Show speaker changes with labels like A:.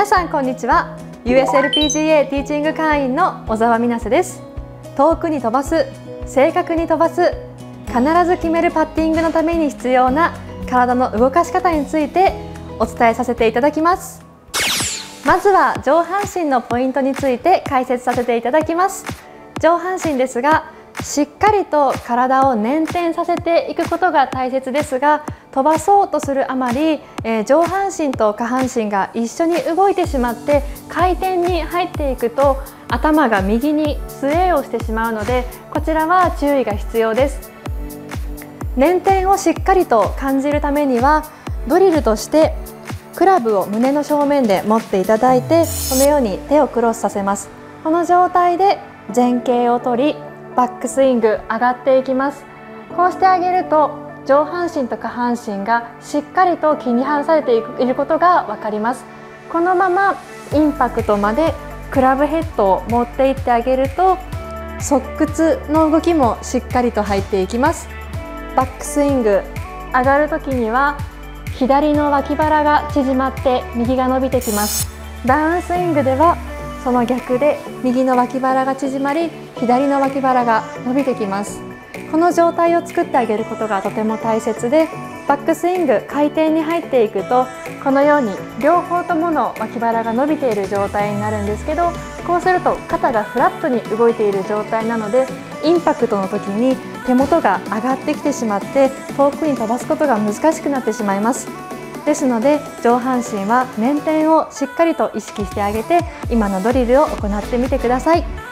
A: 皆さんこんにちは。USLPGA ティーチング会員の小沢美奈瀬です。遠くに飛ばす正確に飛ばす必ず決めるパッティングのために必要な体の動かし方についてお伝えさせていただきます。まずは上半身のポイントについて解説させていただきます。上半身ですがしっかりと体を捻転させていくことが大切ですが飛ばそうとするあまり、えー、上半身と下半身が一緒に動いてしまって回転に入っていくと頭が右にスウェーをしてしまうのでこちらは注意が必要です。捻転をしっかりと感じるためにはドリルとしてクラブを胸の正面で持っていただいてこのように手をクロスさせます。この状態で前傾を取りバックスイング上がっていきます。こうしてあげると上半身と下半身がしっかりと切り離されていることが分かります。このままインパクトまでクラブヘッドを持っていってあげると側屈の動きもしっかりと入っていきます。バックスイング上がる時には左の脇腹が縮まって右が伸びてきます。ダウンスイングではその逆で右の脇腹が縮まり左の脇腹が伸びてきます。この状態を作ってあげることがとても大切でバックスイング回転に入っていくとこのように両方ともの脇腹が伸びている状態になるんですけどこうすると肩がフラットに動いている状態なのでインパクトの時に手元が上がってきてしまって遠くに飛ばすことが難しくなってしまいますですので上半身は捻転をしっかりと意識してあげて今のドリルを行ってみてください。